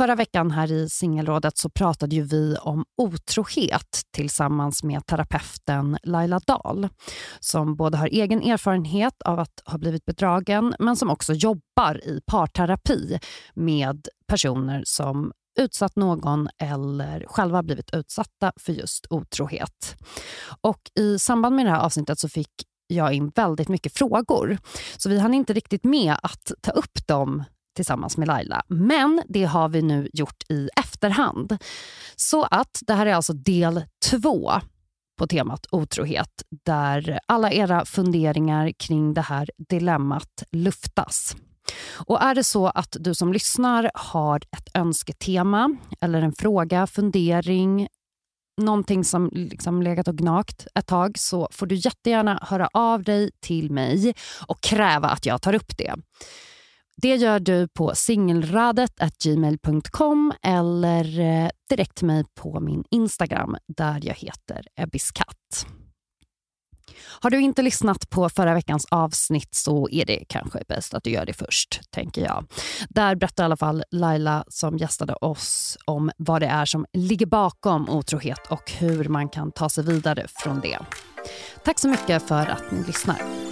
Förra veckan här i Singelrådet så pratade ju vi om otrohet tillsammans med terapeuten Laila Dahl som både har egen erfarenhet av att ha blivit bedragen men som också jobbar i parterapi med personer som utsatt någon eller själva blivit utsatta för just otrohet. Och I samband med det här avsnittet så fick jag in väldigt mycket frågor. Så vi hann inte riktigt med att ta upp dem tillsammans med Laila. Men det har vi nu gjort i efterhand. Så att det här är alltså del två på temat otrohet där alla era funderingar kring det här dilemmat luftas. Och är det så att du som lyssnar har ett önsketema eller en fråga, fundering, någonting som liksom legat och gnagt ett tag så får du jättegärna höra av dig till mig och kräva att jag tar upp det. Det gör du på singelradet.gmail.com eller eh, direkt till mig på min Instagram där jag heter Ebbiskatt. Har du inte lyssnat på förra veckans avsnitt så är det kanske bäst att du gör det först, tänker jag. Där berättar i alla fall Laila som gästade oss om vad det är som ligger bakom otrohet och hur man kan ta sig vidare från det. Tack så mycket för att ni lyssnar.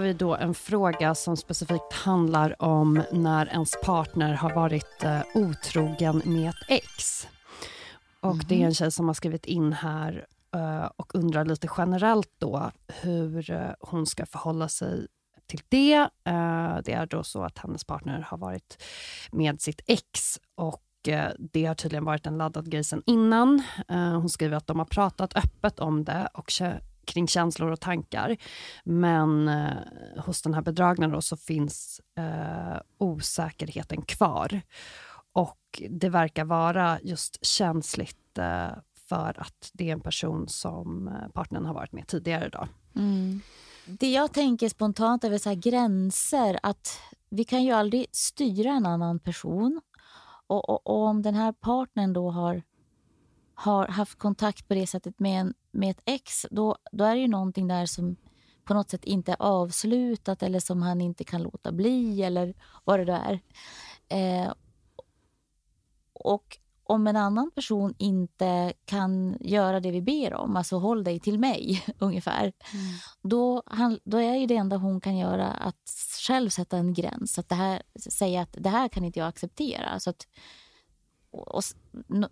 Har vi då en fråga som specifikt handlar om när ens partner har varit eh, otrogen med ett ex. Och mm. Det är en mhm. tjej som har skrivit in här eh, och undrar lite generellt då hur eh, hon ska förhålla sig till det. Eh, det är då så att hennes partner har varit med sitt ex och eh, det har tydligen varit en laddad grej sen innan. Eh, hon skriver att de har pratat öppet om det och kring känslor och tankar. Men eh, hos den här bedragna då så finns eh, osäkerheten kvar. Och det verkar vara just känsligt eh, för att det är en person som eh, partnern har varit med tidigare. Då. Mm. Det jag tänker spontant är väl så gränser. Att vi kan ju aldrig styra en annan person. Och, och, och om den här partnern då har har haft kontakt på det sättet med, en, med ett ex, då, då är det ju någonting där som på något sätt inte är avslutat eller som han inte kan låta bli eller vad det då är. Eh, och om en annan person inte kan göra det vi ber om, alltså håll dig till mig ungefär, mm. då, han, då är ju det enda hon kan göra att själv sätta en gräns. Att det här, säga att det här kan inte jag acceptera. Så att och,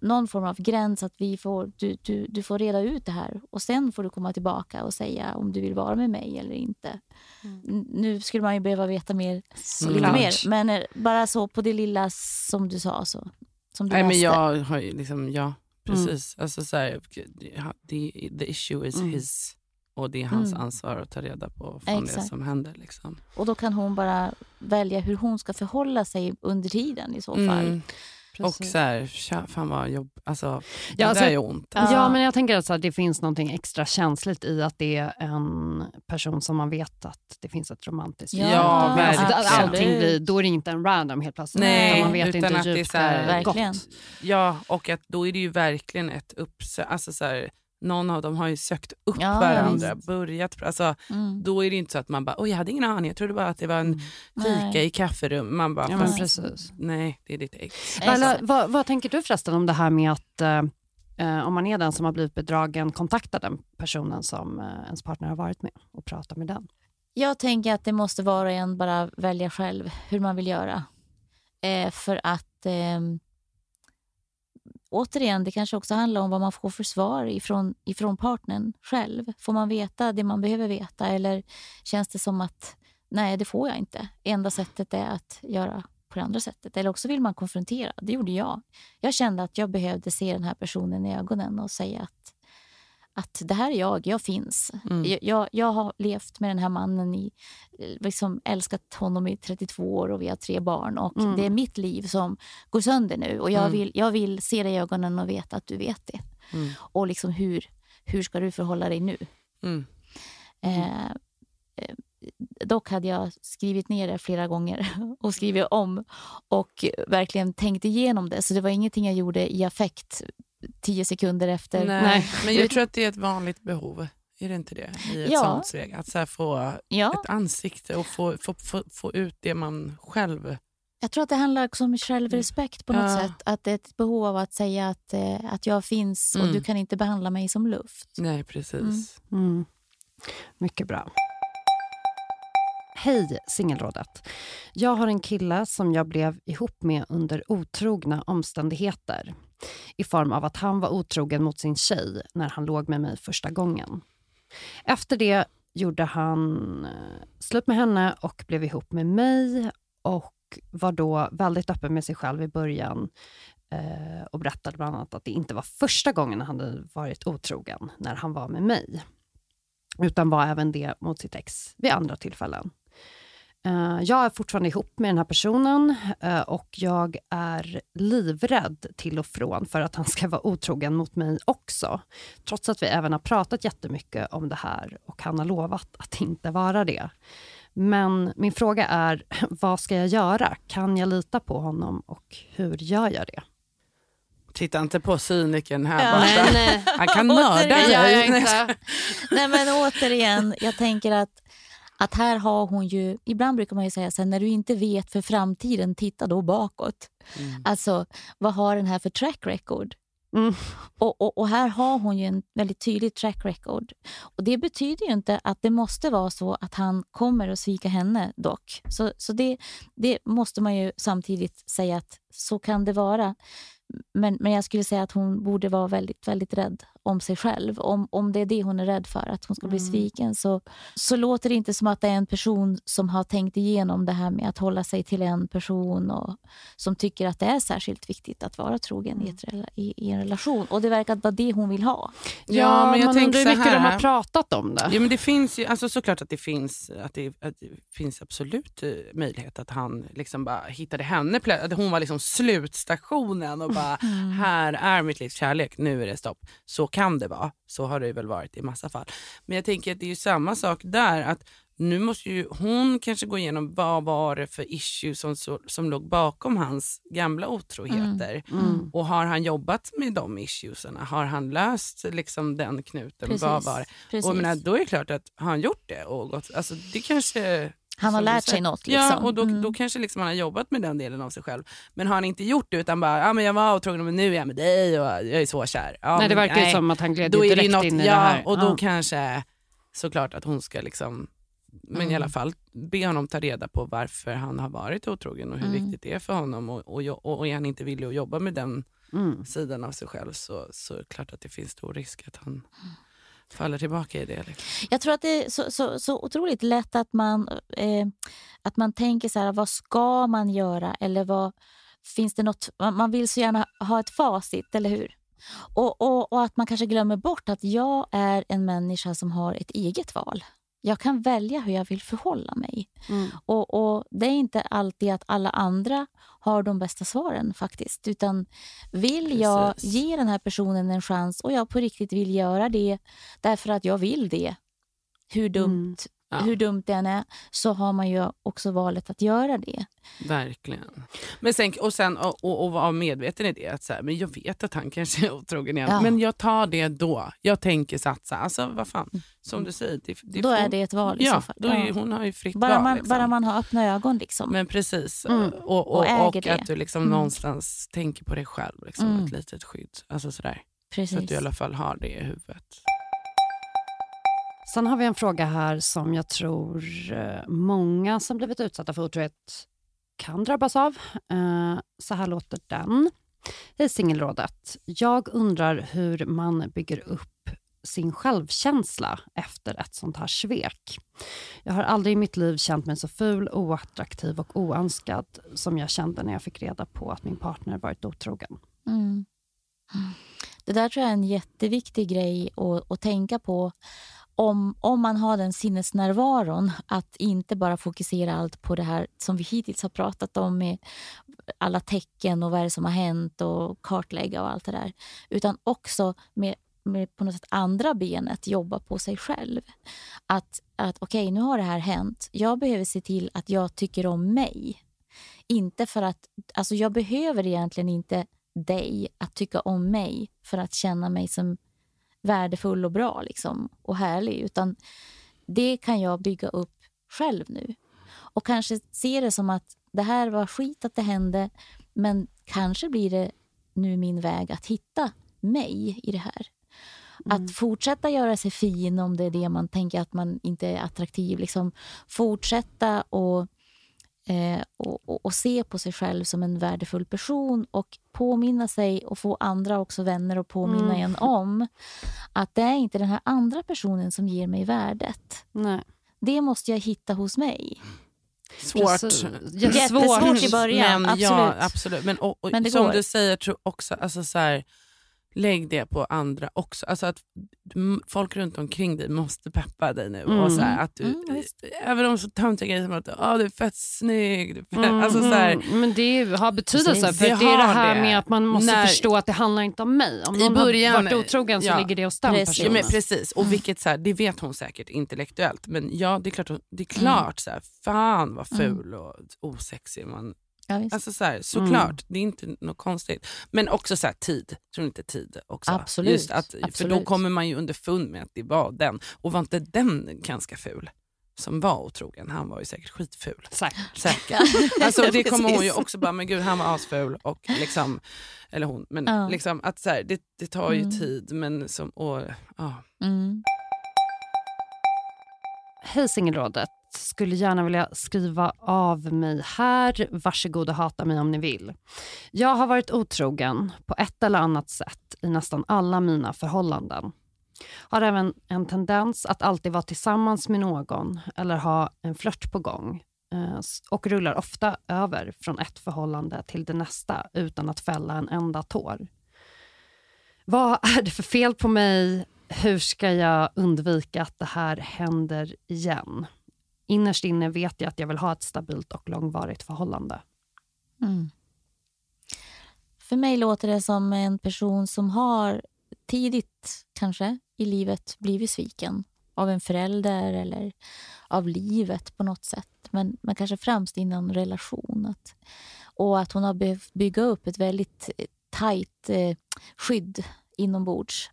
någon form av gräns att vi får, du, du, du får reda ut det här och sen får du komma tillbaka och säga om du vill vara med mig eller inte. Mm. Nu skulle man ju behöva veta mer, lite mer men eh, bara så på det lilla som du sa. Så, som du Nej, men jag har ju liksom, ja precis. Mm. Alltså, så här, the, the issue is mm. his och det är hans mm. ansvar att ta reda på vad det som händer. Liksom. Och då kan hon bara välja hur hon ska förhålla sig under tiden i så fall. Mm. Och så här, fan vad jobb, alltså, det Ja, alltså- där är ont. Ja, Ja. men jag tänker alltså att det finns något extra känsligt i att det är en person som man vet att det finns ett romantiskt Ja, förhållande med. verkligen. Alltså, att allting blir, då är det inte en random helt plötsligt. Nej, utan man vet utan inte att det är djupt så här- gott. Ja, och att då är det ju verkligen ett uppsö... Alltså så här, någon av dem har ju sökt upp Ja, varandra, visst. börjat... Alltså, Mm. då är det inte så att man bara, oj jag hade ingen aning, jag trodde bara att det var en fika Nej. i kafferum. Man bara, Ja, precis. nej det är ditt ex. Exakt. vad, vad tänker du förresten om det här med att eh, eh, om man är den som har blivit bedragen, kontakta den personen som eh, ens partner har varit med och prata med den? Jag tänker att det måste var och en bara välja själv hur man vill göra. Eh, för att ehm, återigen, det kanske också handlar om vad man får för svar ifrån, ifrån partnern själv. Får man veta det man behöver veta eller känns det som att nej, det får jag inte. Enda sättet är att göra på det andra sättet. Eller också vill man konfrontera. Det gjorde jag. Jag kände att jag behövde se den här personen i ögonen och säga att, att det här är jag, jag finns. Mm. Jag, jag, jag har levt med den här mannen i, eh, liksom älskat honom i 32 år och vi har tre barn. Och Mm. Det är mitt liv som går sönder nu och jag, Mm. vill, jag vill se dig i ögonen och veta att du vet det. Mm. Och liksom hur, hur ska du förhålla dig nu? Mm. Eh, eh, dock hade jag skrivit ner det flera gånger och skrivit om och verkligen tänkt igenom det. Så det var ingenting jag gjorde i affekt tio sekunder efter. Nej. Nej. Men jag tror att det är ett vanligt behov. Är det inte det? I ett Ja. sånt steg. Att så här få Ja, ett ansikte och få, få, få, få ut det man själv... jag tror att det handlar också om självrespekt på något Ja. sätt. Att det är ett behov av att säga att, eh, att jag finns och Mm. du kan inte behandla mig som luft. Nej, precis. Mm. Mm. Mycket bra. Hej Singelrådet. Jag har en kille som jag blev ihop med under otrogna omständigheter i form av att han var otrogen mot sin tjej när han låg med mig första gången. Efter det gjorde han eh, slut med henne och blev ihop med mig och var då väldigt öppen med sig själv i början eh, och berättade bland annat att det inte var första gången han hade varit otrogen när han var med mig utan var även det mot sitt ex vid andra tillfällen. Eh, Jag är fortfarande ihop med den här personen eh, och jag är livrädd till och från för att han ska vara otrogen mot mig också. Trots att vi även har pratat jättemycket om det här och han har lovat att inte vara det. Men min fråga är, vad ska jag göra? Kan jag lita på honom och hur gör jag det? Titta inte på cynikern här Ja. borta. Nej, Han kan mörda dig. Nej men återigen, jag tänker att, att här har hon ju, ibland brukar man ju säga så här, när du inte vet för framtiden, titta då bakåt. Mm. Alltså, vad har den här för track record? Mm. Och, och, och här har hon ju en väldigt tydlig track record. Och Det betyder ju inte att det måste vara så att han kommer att svika henne dock. Så, så det, det måste man ju samtidigt säga att så kan det vara. Men, men jag skulle säga att hon borde vara väldigt, väldigt rädd om sig själv. Om, om det är det hon är rädd för, att hon ska bli Mm. sviken, så, så låter det inte som att det är en person som har tänkt igenom det här med att hålla sig till en person och som tycker att det är särskilt viktigt att vara trogen i, ett, rela- i, i en relation. Och det verkar vara det hon vill ha. Ja, men jag man tänker undrar hur så mycket de här. har pratat om det. Ja, men det finns ju, alltså såklart att det finns, att det, att det finns absolut eh, möjlighet att han liksom bara hittade henne. Att hon var liksom slutstationen och bara, här är mitt livs kärlek, nu är det stopp. Så kan det vara. Så har det väl varit i massa fall. Men jag tänker att det är ju samma sak där. att nu måste ju hon kanske gå igenom vad var det för issues som, som låg bakom hans gamla otroheter. Mm. Och har han jobbat med de issuesarna? Har han löst liksom den knuten? Precis. Vad var det? Precis. Och menar, då är det klart att har han gjort det och gått, alltså det kanske... Han har lärt sig något. Liksom. Ja, och då, Mm. då kanske liksom han har jobbat med den delen av sig själv. Men har han inte gjort det utan bara, ja men jag var otrogen men nu är jag med dig och jag är så kär. Ja, nej, det verkar nej, som att han gled direkt något, in i ja, det här. och då Ja. kanske såklart att hon ska liksom men i Mm. alla fall be honom ta reda på varför han har varit otrogen och hur Mm. viktigt det är för honom. Och, och, jo- och är han inte villig att jobba med den Mm. sidan av sig själv så, så är det klart att det finns stor risk att han faller tillbaka i det. Liksom. Jag tror att det är så, så, så otroligt lätt att man, eh, att man tänker så här, vad ska man göra? Eller vad, finns det något, man vill så gärna ha ett facit, eller hur? Och, och, och att man kanske glömmer bort att jag är en människa som har ett eget val. Jag kan välja hur jag vill förhålla mig. Mm. Och, och Det är inte alltid att alla andra har de bästa svaren faktiskt. Utan vill jag Precis. ge den här personen en chans och jag på riktigt vill göra det därför att jag vill det, hur dumt, Mm. Ja. hur dumt det än är, så har man ju också valet att göra det. Verkligen. Men sen, och sen och, och, och vara medveten i det. Att så här, men jag vet att han kanske är otrogen igen. Ja. Men jag tar det då. Jag tänker satsa. Alltså vad fan. Som du säger. Det, det Då får- är det ett val i ja, så fall. Då är. Hon har ju fritt Bara val. man, liksom. bara man har öppna ögon. Liksom. Men precis. Mm. Och, och, Och och, att du liksom Mm. någonstans tänker på dig själv. Liksom, Mm. Ett litet skydd. Alltså sådär. Så Precis. att du i alla fall har det i huvudet. Sen har vi en fråga här som jag tror eh, många som blivit utsatta för otrohet kan drabbas av. Eh, så här låter den. Hej Singelrådet. Jag undrar hur man bygger upp sin självkänsla efter ett sånt här svek. Jag har aldrig i mitt liv känt mig så ful, oattraktiv och oönskad som jag kände när jag fick reda på att min partner varit otrogen. Mm. Det där tror jag är en jätteviktig grej att, att tänka på. Om, om man har den sinnesnärvaron, att inte bara fokusera allt på det här som vi hittills har pratat om med alla tecken och vad är det som har hänt och kartlägga och allt det där. Utan också med, med på något sätt andra benet jobba på sig själv. Att, att okej, nu har det här hänt. Jag behöver se till att jag tycker om mig. Inte för att, alltså jag behöver egentligen inte dig att tycka om mig för att känna mig som värdefull och bra liksom, och härlig. Utan det kan jag bygga upp själv nu. Och kanske se det som att det här var skit att det hände men kanske blir det nu min väg att hitta mig i det här. Att fortsätta göra sig fin om det är det man tänker att man inte är attraktiv. Liksom fortsätta och eh, och, och, och se på sig själv som en värdefull person och påminna sig och få andra också vänner att påminna Mm. en om att det är inte den här andra personen som ger mig värdet. Nej. Det måste jag hitta hos mig. Svårt. Jättesvårt i början, Men, Ja, absolut. absolut. Men, och, och, Men det som går. du säger, tror också, alltså så här, lägg det på andra också. Alltså att folk runt omkring dig måste peppa dig nu. Mm. Och så här, att du, Mm, även om så töntiga grejer som att oh, du är fett snygg. Du är fett, Mm, alltså så här, mm. Men det har betydelse, Precis, för det det, är det här det. med att man måste När- förstå att det handlar inte om mig. Om I någon början- har varit otrogen så ja. ligger det hos den Precis. Ja, personen. men precis, och vilket, så här, det vet hon säkert intellektuellt. Men ja, det är klart, det är klart så här, fan vad ful och osexig man Ja, visst. Alltså så här, såklart, det är inte något konstigt. Men också så här, tid. Tror inte tid också? Absolut, Just att, För då absolut. kommer man ju underfund med att det var den. Och var inte den ganska ful? Som var otrogen. Han var ju säkert skitful. Säkert. Säkert. Alltså det kommer hon ju också bara, men gud han var asful. Och liksom, eller hon. Men Ja. liksom att så här, det, det tar ju Mm. tid. Men som, och, ja. Mm. Hej Singelrådet. Skulle gärna vilja skriva av mig här. Varsågod och hata mig om ni vill. Jag har varit otrogen på ett eller annat sätt i nästan alla mina förhållanden. Har även en tendens att alltid vara tillsammans med någon eller ha en flört på gång eh, och rullar ofta över från ett förhållande till det nästa utan att fälla en enda tår. Vad är det för fel på mig? Hur ska jag undvika att det här händer igen? Innerst inne vet jag att jag vill ha ett stabilt och långvarigt förhållande. Mm. För mig låter det som en person som har tidigt kanske i livet blivit sviken av en förälder eller av livet på något sätt. Men, men kanske främst inom relation. Att, och att hon har behövt bygga upp ett väldigt eh, tajt eh, skydd inombords.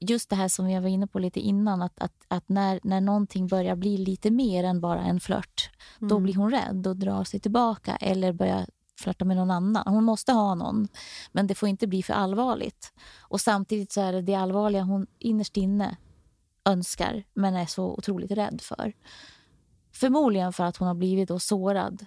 Just det här som jag var inne på lite innan, att, att, att när, när någonting börjar bli lite mer än bara en flört, då blir hon rädd och drar sig tillbaka eller börjar flörta med någon annan. Hon måste ha någon, men det får inte bli för allvarligt. Och samtidigt så är det det allvarliga hon innerst inne önskar, men är så otroligt rädd för. Förmodligen för att hon har blivit då sårad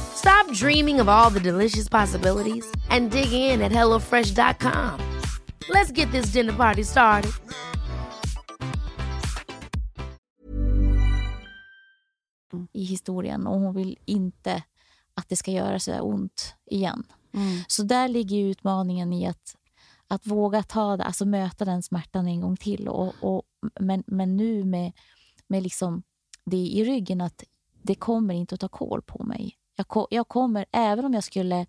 Stop dreaming of all the delicious possibilities and dig in at HelloFresh.com. Let's get this dinner party started. i historien och hon vill inte att det ska göra så ont igen. Så där ligger utmaningen i att, att våga ta det, alltså möta den smärtan en gång till. Och, och, men, men nu med, med liksom det i ryggen att det kommer inte att ta koll på mig. Jag, ko- jag kommer, även om jag skulle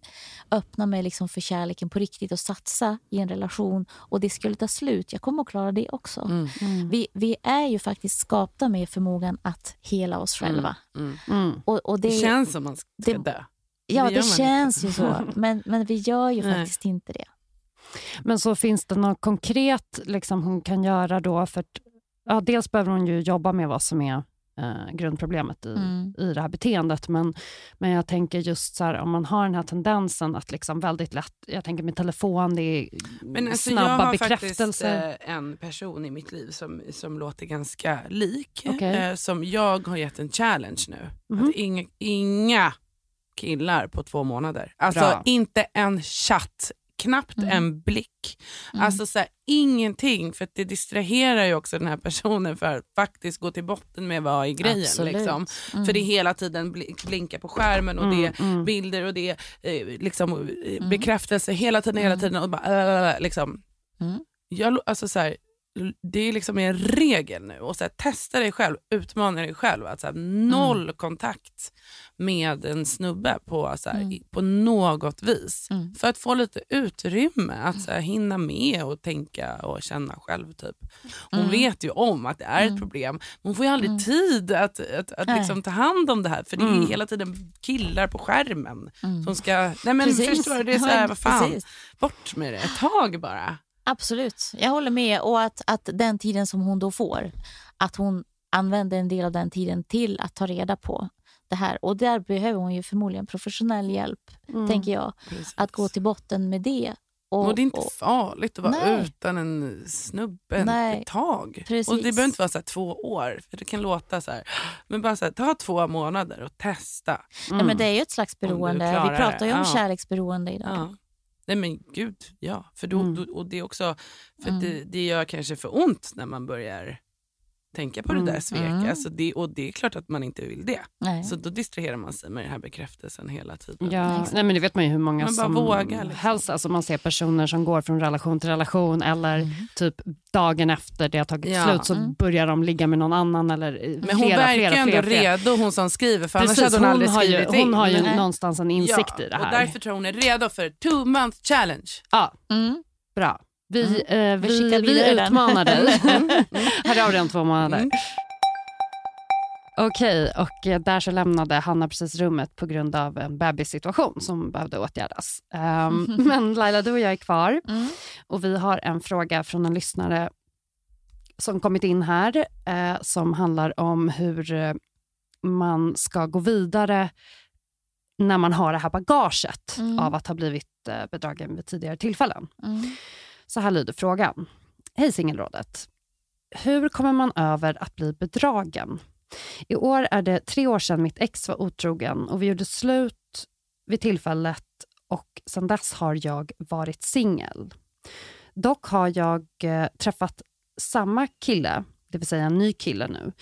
öppna mig liksom för kärleken på riktigt och satsa i en relation och det skulle ta slut, jag kommer att klara det också. Mm. Vi, vi är ju faktiskt skapta med förmågan att hela oss själva. Mm. Mm. Och, och det, Det känns som man ska det- dö. ja, det det, känns inte. ju så. Men, men vi gör ju Nej. faktiskt inte det. Men så finns det något konkret liksom, hon kan göra då? För att, ja, dels behöver hon ju jobba med vad som är eh, grundproblemet i, Mm. i det här beteendet. Men, men jag tänker just så här, om man har den här tendensen att liksom väldigt lätt, jag tänker med telefon, det är Men alltså, jag snabba har faktiskt bekräftelser. eh, en person i mitt liv som, som låter ganska lik. Okej. Eh, som jag har gett en challenge nu. Mhm. Att inga, inga killar på två månader. Alltså Bra. inte en chatt, knappt Mm. en blick. Mm. Alltså så här, ingenting, för det distraherar ju också den här personen för att faktiskt gå till botten med vad är grejen. Liksom. Mm. För det hela tiden bli- blinkar på skärmen och det är mm. bilder och det är eh, liksom, eh, bekräftelse hela tiden, hela Mm. tiden. Och bara, äh, liksom. Mm. jag, alltså, så här, det är liksom en regel nu. Och så här, testa dig själv, utmana dig själv. Att, så här, noll kontakt med en snubbe på, så här, Mm. på något vis. Mm. För att få lite utrymme att så här, hinna med och tänka och känna själv. Typ. Hon Mm. vet ju om att det är ett Mm. problem. Men hon får ju aldrig Mm. tid att, att, att liksom ta hand om det här. För det är Mm. hela tiden killar på skärmen Mm. som ska... Nej men Precis. förstår du? Det är så här, vad fan, precis. bort med det ett tag bara. Absolut, jag håller med. Och att, att den tiden som hon då får, att hon använder en del av den tiden till att ta reda på det här. Och där behöver hon ju förmodligen professionell hjälp, Mm. tänker jag. Precis. Att gå till botten med det. Och, det är inte och- farligt att vara Nej. utan en snubbe Nej. ett tag. Precis. Och det behöver inte vara så två år, för det kan låta så här. Men bara så här, ta två månader och testa. Nej, men det är ju ett slags beroende. Vi pratar ju om Ja. kärleksberoende idag. Ja. Nej men gud, ja. För då, Mm. då, och det är också, för Mm. det, det gör kanske för ont när man börjar tänka på Mm. det där sveket. Mm. Alltså det, och det är klart att man inte vill det. Nej. Så då distraherar man sig med den här bekräftelsen hela tiden. Ja, Exakt. nej, men det vet man ju hur många Man bara som vågar, liksom. helst. Alltså man ser personer som går från relation till relation eller Mm. typ dagen efter det har tagit Ja. slut så Mm. börjar de ligga med någon annan. Eller eh, Men hon flera, verkar flera, ändå flera, redo, hon som skriver, för annars Precis, hade hon, aldrig har ju, skrivit hon har ju Nej. någonstans en insikt i det Och här. därför tror jag hon är redo för two month challenge. Ja, Mm. bra. Vi, Mm. eh, Vi vi, vi, den. utmanar dig. här har du en två månader. Mm. Okej, och eh, där så lämnade Hanna precis rummet på grund av en bebissituation som behövde åtgärdas. Ehm, men Laila, du och jag är kvar Mm. och vi har en fråga från en lyssnare som kommit in här eh, som handlar om hur eh, man ska gå vidare när man har det här bagaget Mm. av att ha blivit bedragen vid tidigare tillfällen. Mm. Så här lyder frågan. Hej Singelrådet. Hur kommer man över att bli bedragen? I år är det tre år sedan mitt ex var otrogen och vi gjorde slut vid tillfället och sedan dess har jag varit singel. Dock har jag eh, träffat samma kille, det vill säga en ny kille nu,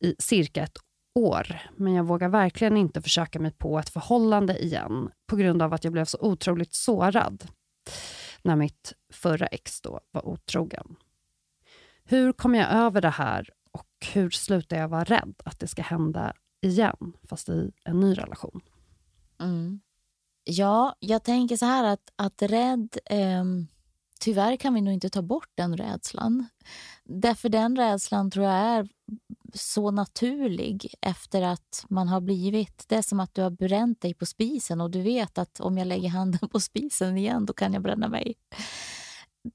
i cirka ett år. Men jag vågar verkligen inte försöka mig på ett förhållande igen på grund av att jag blev så otroligt sårad när mitt förra ex då var otrogen. Hur kom jag över det här och hur slutar jag vara rädd att det ska hända igen, fast i en ny relation? Mm. Ja, jag tänker så här att, att rädd... ehm, tyvärr kan vi nog inte ta bort den rädslan. Därför den rädslan tror jag är så naturlig efter att man har blivit... Det är som att du har bränt dig på spisen och du vet att om jag lägger handen på spisen igen då kan jag bränna mig.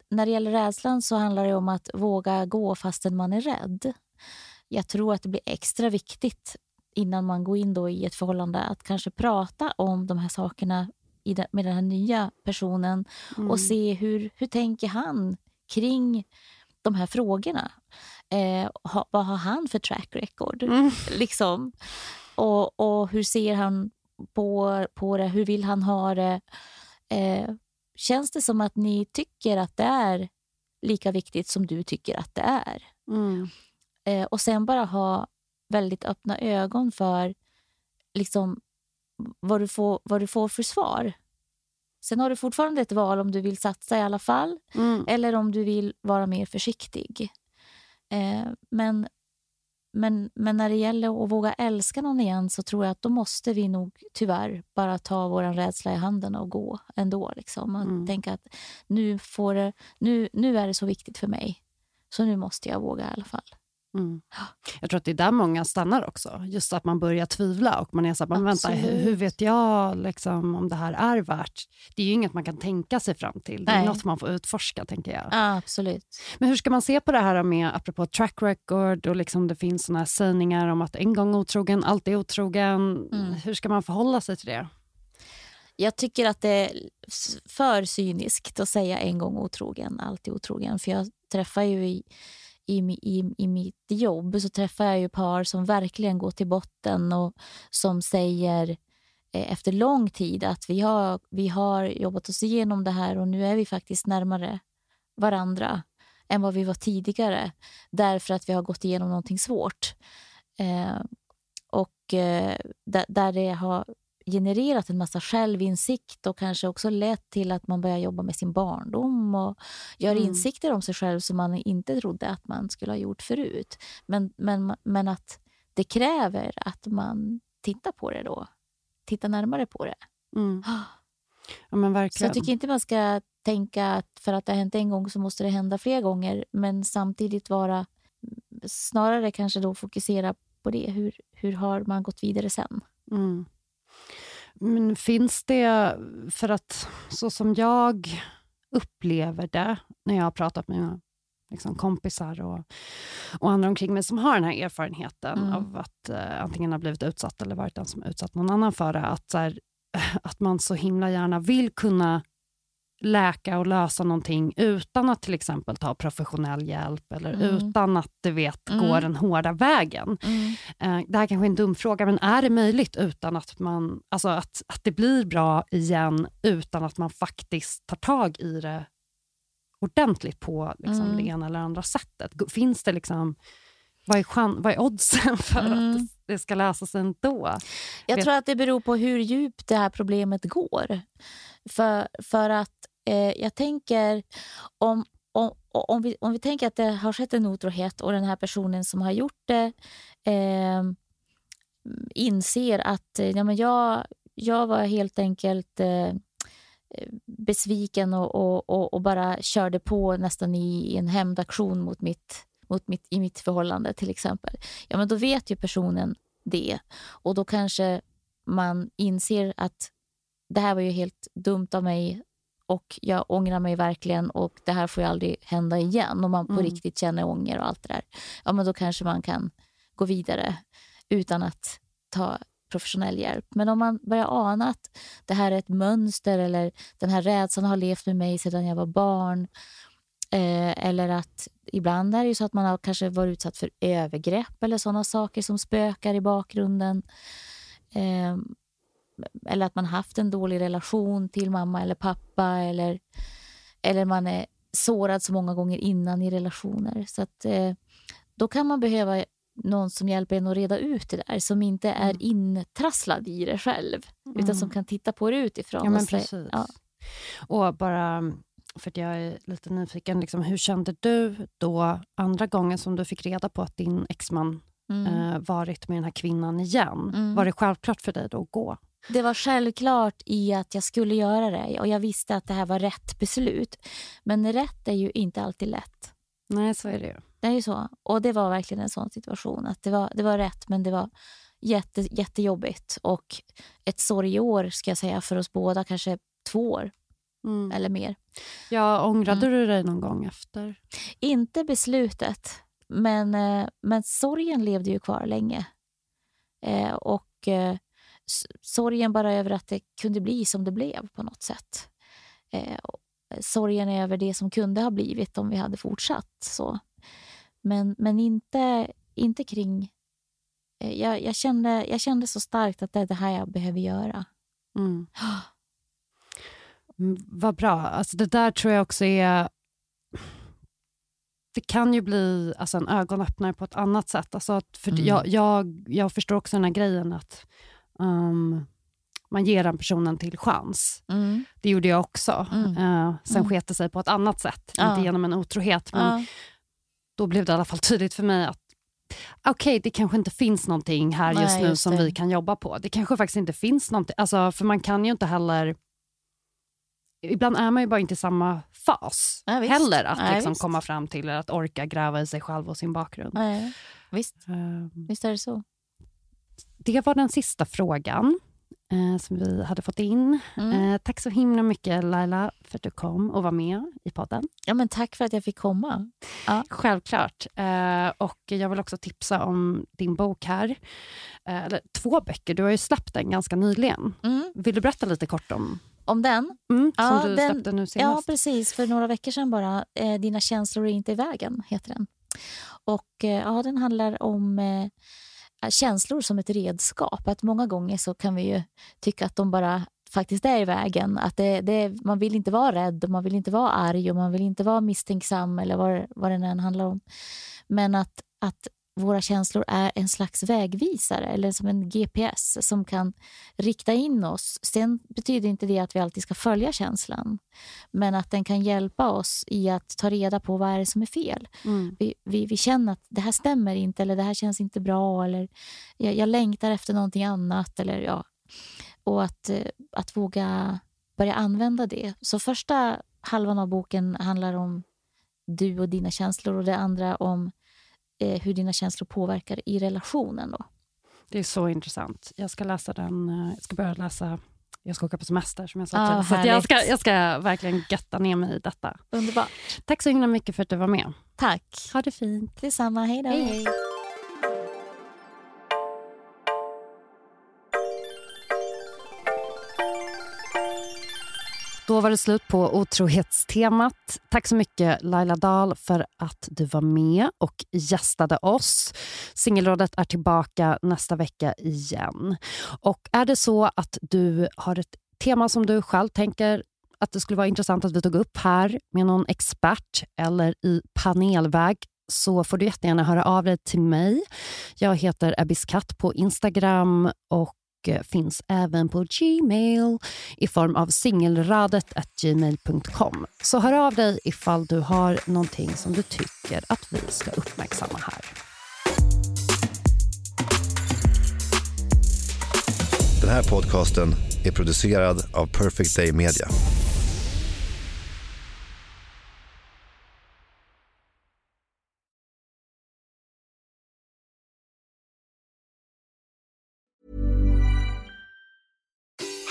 När det gäller rädslan så handlar det om att våga gå fastän man är rädd. Jag tror att det blir extra viktigt innan man går in då i ett förhållande att kanske prata om de här sakerna med den här nya personen mm. och se hur, hur tänker han kring de här frågorna. Eh, ha, vad har han för track record? Mm. Liksom. Och, och hur ser han på, på det? Hur vill han ha det? Eh, känns det som att ni tycker att det är lika viktigt som du tycker att det är? Mm. Eh, och sen bara ha väldigt öppna ögon för liksom, vad, du får, vad du får för svar. Sen har du fortfarande ett val om du vill satsa i alla fall mm. eller om du vill vara mer försiktig. Eh, men, men, men när det gäller att våga älska någon igen så tror jag att då måste vi nog tyvärr bara ta vår rädsla i handen och gå ändå. Liksom. Och mm. tänka att nu, får det, nu, nu är det så viktigt för mig, så nu måste jag våga i alla fall. Mm. Jag tror att det är där många stannar också. Just att man börjar tvivla och man är så här, vänta, hur, hur, vet jag liksom, om det här är värt? Det är ju inget man kan tänka sig fram till. Det är Nej. något man får utforska, tänker jag. Ja, absolut. Men hur ska man se på det här med, apropå track record och liksom det finns såna här sägningar om att en gång otrogen, alltid otrogen. Mm. Hur ska man förhålla sig till det? Jag tycker att det är för cyniskt att säga en gång otrogen, alltid otrogen. För jag träffar ju i i, i, i mitt jobb så träffar jag ju par som verkligen går till botten och som säger eh, efter lång tid att vi har, vi har jobbat oss igenom det här och nu är vi faktiskt närmare varandra än vad vi var tidigare därför att vi har gått igenom någonting svårt. Eh, och eh, där, där det har genererat en massa självinsikt och kanske också lett till att man börjar jobba med sin barndom och gör mm. insikter om sig själv som man inte trodde att man skulle ha gjort förut. Men, men, men att det kräver att man tittar på det då. Tittar närmare på det. Mm. Ja. Så jag tycker inte man ska tänka att för att det har hänt en gång så måste det hända fler gånger. Men samtidigt vara snarare kanske då fokusera på det. Hur, hur har man gått vidare sen? Mm. Men finns det, för att så som jag upplever det när jag har pratat med mina liksom, kompisar och, och andra omkring mig som har den här erfarenheten mm. av att eh, antingen ha blivit utsatt eller varit den som utsatt någon annan för det, att, här, att man så himla gärna vill kunna läka och lösa någonting utan att till exempel ta professionell hjälp eller mm. utan att du vet, mm. gå den hårda vägen. Mm. Eh, det här kanske är en dum fråga, men är det möjligt utan att, man, alltså att, att det blir bra igen utan att man faktiskt tar tag i det ordentligt på liksom, mm. det ena eller andra sättet? Finns det liksom... Vad är, chans, vad är oddsen för mm. att det ska lösa sig ändå? Jag Vet... tror att det beror på hur djupt det här problemet går. För, för att eh, jag tänker om, om, om, vi, om vi tänker att det har skett en otrohet och den här personen som har gjort det eh, inser att eh, ja, men jag, jag var helt enkelt eh, besviken och, och, och, och, bara körde på nästan i en hämndaktion mot mitt, mot mitt, i mitt förhållande till exempel. Ja, men då vet ju personen det och då kanske man inser att det här var ju helt dumt av mig och jag ångrar mig verkligen och det här får ju aldrig hända igen. Om man på mm. riktigt känner ånger och allt det där, ja men då kanske man kan gå vidare utan att ta professionell hjälp. Men om man börjar ana att det här är ett mönster eller den här rädslan har levt med mig sedan jag var barn eh, eller att ibland är det ju så att man har kanske varit utsatt för övergrepp eller sådana saker som spökar i bakgrunden. Eh, eller att man haft en dålig relation till mamma eller pappa eller, eller man är sårad så många gånger innan i relationer. Så att, eh, då kan man behöva någon som hjälper en att reda ut det där, som inte är mm. intrasslad i det själv, mm. utan som kan titta på det utifrån. Ja, men precis. Ja. Och bara, för att jag är lite nyfiken, liksom, hur kände du då andra gången som du fick reda på att din exman mm. eh, varit med den här kvinnan igen? Mm. Var det självklart för dig då att gå? Det var självklart i att jag skulle göra det och jag visste att det här var rätt beslut. Men rätt är ju inte alltid lätt. Nej, så är det ju. Det är ju så. Och det var verkligen en sån situation. att Det var, det var rätt, men det var jätte, jättejobbigt. Och ett sorgeår, ska jag säga, för oss båda. Kanske två år Mm. eller mer. Ja, ångrade Mm. du dig någon gång efter? Inte beslutet, men, eh, men sorgen levde ju kvar länge. Eh, och eh, sorgen bara över att det kunde bli som det blev på något sätt. Eh, och sorgen över det som kunde ha blivit om vi hade fortsatt så. Men, men inte, inte kring... Eh, jag, jag, kände, jag kände så starkt att det är det här jag behöver göra. Mm. Mm, Vad bra. Alltså det där tror jag också är... Det kan ju bli alltså en ögonöppnare på ett annat sätt. Alltså att, för Mm. jag, jag, jag förstår också den här grejen att um, man ger den personen till chans. Mm. Det gjorde jag också. Mm. Eh, sen Mm. sket det sig på ett annat sätt, Ja. inte genom en otrohet. Men Ja. då blev det i alla fall tydligt för mig att okej, det kanske inte finns någonting här just Nej, nu just som det. vi kan jobba på. Det kanske faktiskt inte finns någonting, alltså, för man kan ju inte heller... Ibland är man ju bara inte i samma fas Ja, heller att Nej, liksom visst. komma fram till att orka gräva i sig själv och sin bakgrund. Nej, visst, Eh, visst är det så. Det var den sista frågan eh, som vi hade fått in. Mm. Eh, tack så himla mycket Laila för att du kom och var med i podden. Ja, men tack för att jag fick komma. Självklart. Eh, och jag vill också tipsa om din bok här. Eh, eller två böcker, du har ju släppt den ganska nyligen. Mm. Vill du berätta lite kort om Om den? mm, Ja, som du den- släppte nu Ja, senast? precis. För några veckor sedan bara. Eh, Dina känslor är inte i vägen, heter den. Och eh, ja, Den handlar om Eh, känslor som ett redskap. Att Många gånger så kan vi ju tycka att de bara faktiskt är i vägen. Att det, det, man vill inte vara rädd, och man vill inte vara arg och man vill inte vara misstänksam eller vad, vad det än handlar om. Men att, att våra känslor är en slags vägvisare eller som en GPS som kan rikta in oss. Sen betyder inte det att vi alltid ska följa känslan men att den kan hjälpa oss i att ta reda på vad är det som är fel. Mm. Vi, vi, vi känner att det här stämmer inte eller det här känns inte bra eller jag, jag längtar efter någonting annat. Eller, ja. Och att, eh, att våga börja använda det. Så första halvan av boken handlar om du och dina känslor och det andra om eh, hur dina känslor påverkar i relationen. Då. Det är så intressant. Jag ska läsa den. eh, Jag ska börja läsa jag ska åka på semester som jag sa Ah. Så jag, ska, jag ska verkligen götta ner mig i detta. Underbart. Tack så himla mycket för att du var med. Tack. Ha det fint. Detsamma. Hej då. Hej, hej. Då var det slut på otrohetstemat. Tack så mycket Laila Dahl för att du var med och gästade oss. Singelrådet är tillbaka nästa vecka igen. Och Är det så att du har ett tema som du själv tänker att det skulle vara intressant att vi tog upp här med någon expert eller i panelväg så får du jättegärna höra av dig till mig. Jag heter Abiskatt på Instagram och och eh, finns även på Gmail i form av singelradet.gmail.com. Så hör av dig ifall du har någonting som du tycker att vi ska uppmärksamma här. Den här podcasten är producerad av Perfect Day Media.